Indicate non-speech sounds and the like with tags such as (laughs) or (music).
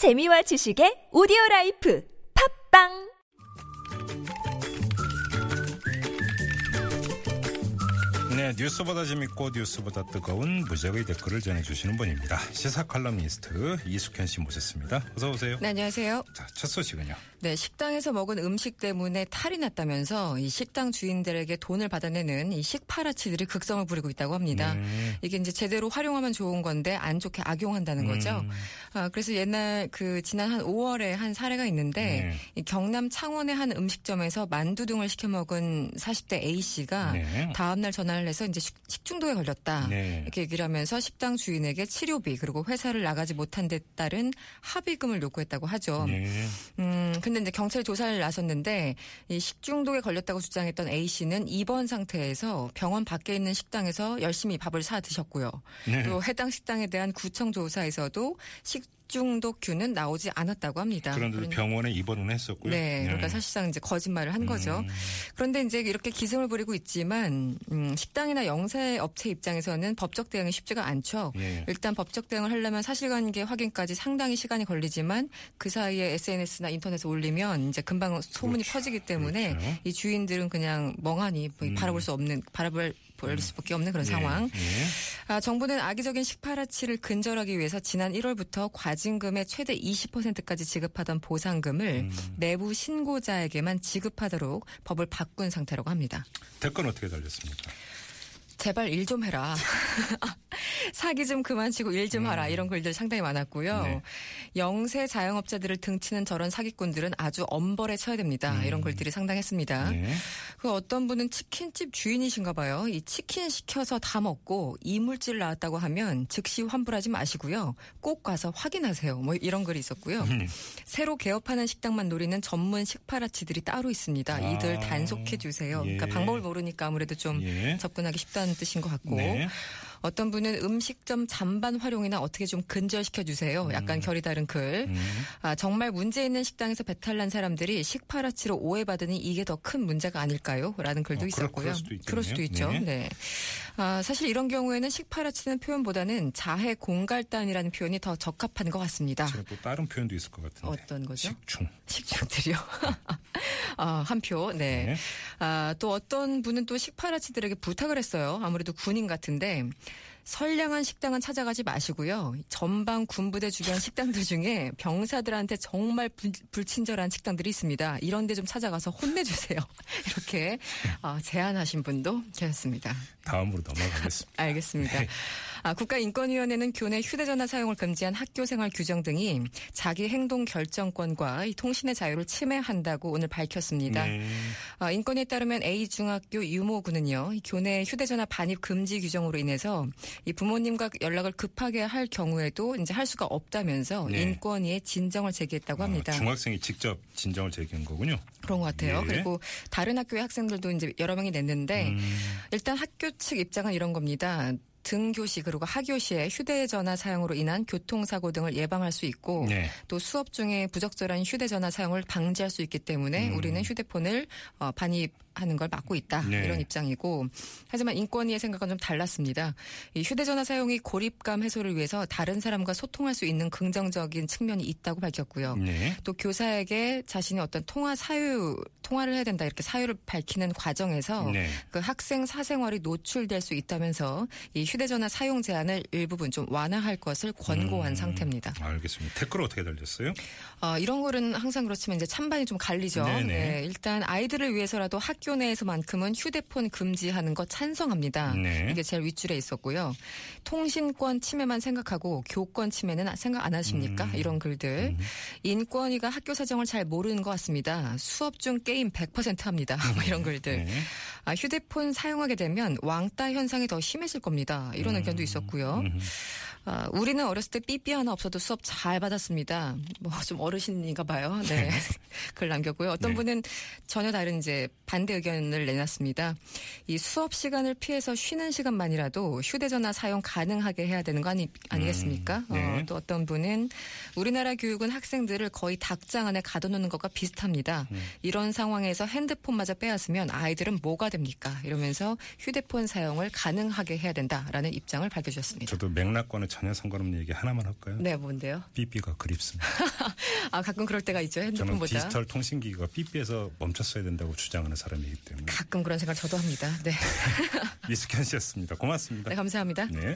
재미와 지식의 오디오 라이프 팟빵 네, 뉴스보다 재밌고 뉴스보다 뜨거운 무적의 댓글을 전해주시는 분입니다. 시사 칼럼니스트 이숙현 씨 모셨습니다. 어서 오세요. 네, 안녕하세요. 자, 첫 소식은요. 네, 식당에서 먹은 음식 때문에 탈이 났다면서 이 식당 주인들에게 돈을 받아내는 이 식파라치들이 극성을 부리고 있다고 합니다. 네. 이게 이제 제대로 활용하면 좋은 건데 안 좋게 악용한다는 거죠. 음. 아, 그래서 옛날 그 지난 한 5월에 한 사례가 있는데 네. 이 경남 창원의 한 음식점에서 만두 등을 시켜 먹은 40대 A 씨가 네. 다음 날 전화를 해서 이제 식- 식중독에 걸렸다. 네. 이렇게 얘기를 하면서 식당 주인에게 치료비 그리고 회사를 나가지 못한 데 따른 합의금을 요구했다고 하죠. 네. 음, 근데 이제 경찰이 조사를 나섰는데 이 식중독에 걸렸다고 주장했던 A 씨는 입원 상태에서 병원 밖에 있는 식당에서 열심히 밥을 사 드셨고요. 네. 또 해당 식당에 대한 구청 조사에서도 식 중독균은 나오지 않았다고 합니다. 그런데도 그러니- 병원에 입원은 했었고요. 네, 그러니까 사실상 이제 거짓말을 한 거죠. 음. 그런데 이제 이렇게 기승을 부리고 있지만 음, 식당이나 영세 업체 입장에서는 법적 대응이 쉽지가 않죠. 예. 일단 법적 대응을 하려면 사실관계 확인까지 상당히 시간이 걸리지만 그 사이에 SNS나 인터넷에 올리면 이제 금방 소문이 그렇죠. 퍼지기 때문에 그렇죠. 이 주인들은 그냥 멍하니 뭐 음. 바라볼 수 없는 바라볼 볼 수밖에 없는 그런 예. 상황. 예. 아, 정부는 악의적인 식파라치를 근절하기 위해서 지난 1월부터 과징금의 최대 20%까지 지급하던 보상금을 음. 내부 신고자에게만 지급하도록 법을 바꾼 상태라고 합니다. 댓글 어떻게 달렸습니까? 제발 일 좀 해라. (laughs) (laughs) 사기 좀 그만 치고 일 좀 하라. 이런 글들 상당히 많았고요. 음. 네. 영세 자영업자들을 등치는 저런 사기꾼들은 아주 엄벌에 쳐야 됩니다. 음. 이런 글들이 상당했습니다. 네. 그 어떤 분은 치킨집 주인이신가 봐요. 이 치킨 시켜서 다 먹고 이물질 나왔다고 하면 즉시 환불하지 마시고요. 꼭 가서 확인하세요. 뭐 이런 글이 있었고요. 음. 새로 개업하는 식당만 노리는 전문 식파라치들이 따로 있습니다. 아. 이들 단속해 주세요. 예. 그러니까 방법을 모르니까 아무래도 좀 예. 접근하기 쉽다는 뜻인 것 같고 네. 어떤 분은 음식점 잔반 활용이나 어떻게 좀 근절시켜 주세요. 약간 결이 다른 글. 음. 아, 정말 문제 있는 식당에서 배탈 난 사람들이 식파라치로 오해받으니 이게 더 큰 문제가 아닐까요? 라는 글도 어, 있었고요. 그럴 수도. 그럴 수도 있죠. 네. 네. 아, 사실 이런 경우에는 식파라치는 표현보다는 자해 공갈단이라는 표현이 더 적합한 것 같습니다. 제가 또 다른 표현도 있을 것 같은데. 어떤 거죠? 식충. 식중들이요. (laughs) 아, 한 표. 네. 네. 아, 또 어떤 분은 또 식파라치들에게 부탁을 했어요. 아무래도 군인 같은데 선량한 식당은 찾아가지 마시고요. 전방 군부대 주변 식당들 중에 병사들한테 정말 불, 불친절한 식당들이 있습니다. 이런 데 좀 찾아가서 혼내주세요. (laughs) 이렇게 아, 제안하신 분도 계셨습니다. 다음으로 넘어가겠습니다. (laughs) 알겠습니다. 아, 국가인권위원회는 교내 휴대전화 사용을 금지한 학교생활 규정 등이 자기 행동 결정권과 이 통신의 자유를 침해한다고 오늘 밝혔습니다. 네. 아, 인권에 따르면 A 중학교 유모군은요, 이 교내 휴대전화 반입 금지 규정으로 인해서 이 부모님과 연락을 급하게 할 경우에도 이제 할 수가 없다면서 네. 인권위에 진정을 제기했다고 합니다. 어, 중학생이 직접 진정을 제기한 거군요. 그런 것 같아요. 예. 그리고 다른 학교의 학생들도 이제 여러 명이 냈는데 음. 일단 학교 측 입장은 이런 겁니다. 등교시 그리고 하교시의 휴대전화 사용으로 인한 교통사고 등을 예방할 수 있고 네. 또 수업 중에 부적절한 휴대전화 사용을 방지할 수 있기 때문에 음. 우리는 휴대폰을 어, 반입 하는 걸 막고 있다 네. 이런 입장이고 하지만 인권위의 생각은 좀 달랐습니다. 이 휴대전화 사용이 고립감 해소를 위해서 다른 사람과 소통할 수 있는 긍정적인 측면이 있다고 밝혔고요. 네. 또 교사에게 자신이 어떤 통화 사유 통화를 해야 된다 이렇게 사유를 밝히는 과정에서 네. 그 학생 사생활이 노출될 수 있다면서 이 휴대전화 사용 제한을 일부분 좀 완화할 것을 권고한 음. 상태입니다. 알겠습니다. 댓글 어떻게 달렸어요? 어, 이런 글은 항상 그렇지만 이제 찬반이 좀 갈리죠. 네네. 네, 일단 아이들을 위해서라도 학교 내에서만큼은 휴대폰 금지하는 것 찬성합니다. 네. 이게 제일 윗줄에 있었고요. 통신권 침해만 생각하고 교권 침해는 생각 안 하십니까? 음. 이런 글들. 음. 인권위가 학교 사정을 잘 모르는 것 같습니다. 수업 중 게임 100% 합니다. (laughs) 뭐 이런 글들. 네. 아, 휴대폰 사용하게 되면 왕따 현상이 더 심해질 겁니다. 이런 의견도 있었고요. 음. 아, 우리는 어렸을 때 삐삐 하나 없어도 수업 잘 받았습니다. 뭐 좀 어르신인가 봐요. 네. (laughs) 글 남겼고요. 어떤 네. 분은 전혀 다른 이제 반대 의견을 내놨습니다. 이 수업 시간을 피해서 쉬는 시간만이라도 휴대전화 사용 가능하게 해야 되는 거 아니, 아니겠습니까? 음, 네. 어, 또 어떤 분은 우리나라 교육은 학생들을 거의 닭장 안에 가둬놓는 것과 비슷합니다. 음. 이런 상황에서 핸드폰마저 빼앗으면 아이들은 뭐가 됩니까? 이러면서 휴대폰 사용을 가능하게 해야 된다라는 입장을 밝혀주셨습니다. 저도 맥락과는 전혀 상관없는 얘기 하나만 할까요? 네, 뭔데요? 삐삐가 그립습니다. (laughs) 아, 가끔 그럴 때가 있죠. 저는 핸드폰보다. 디지털 통신기가 삐삐에서 멈췄어야 된다고 주장하는 사람이기 때문에 가끔 그런 생각 저도 합니다. 네. (laughs) 미숙현 씨였습니다. 고맙습니다. 네, 감사합니다. 네.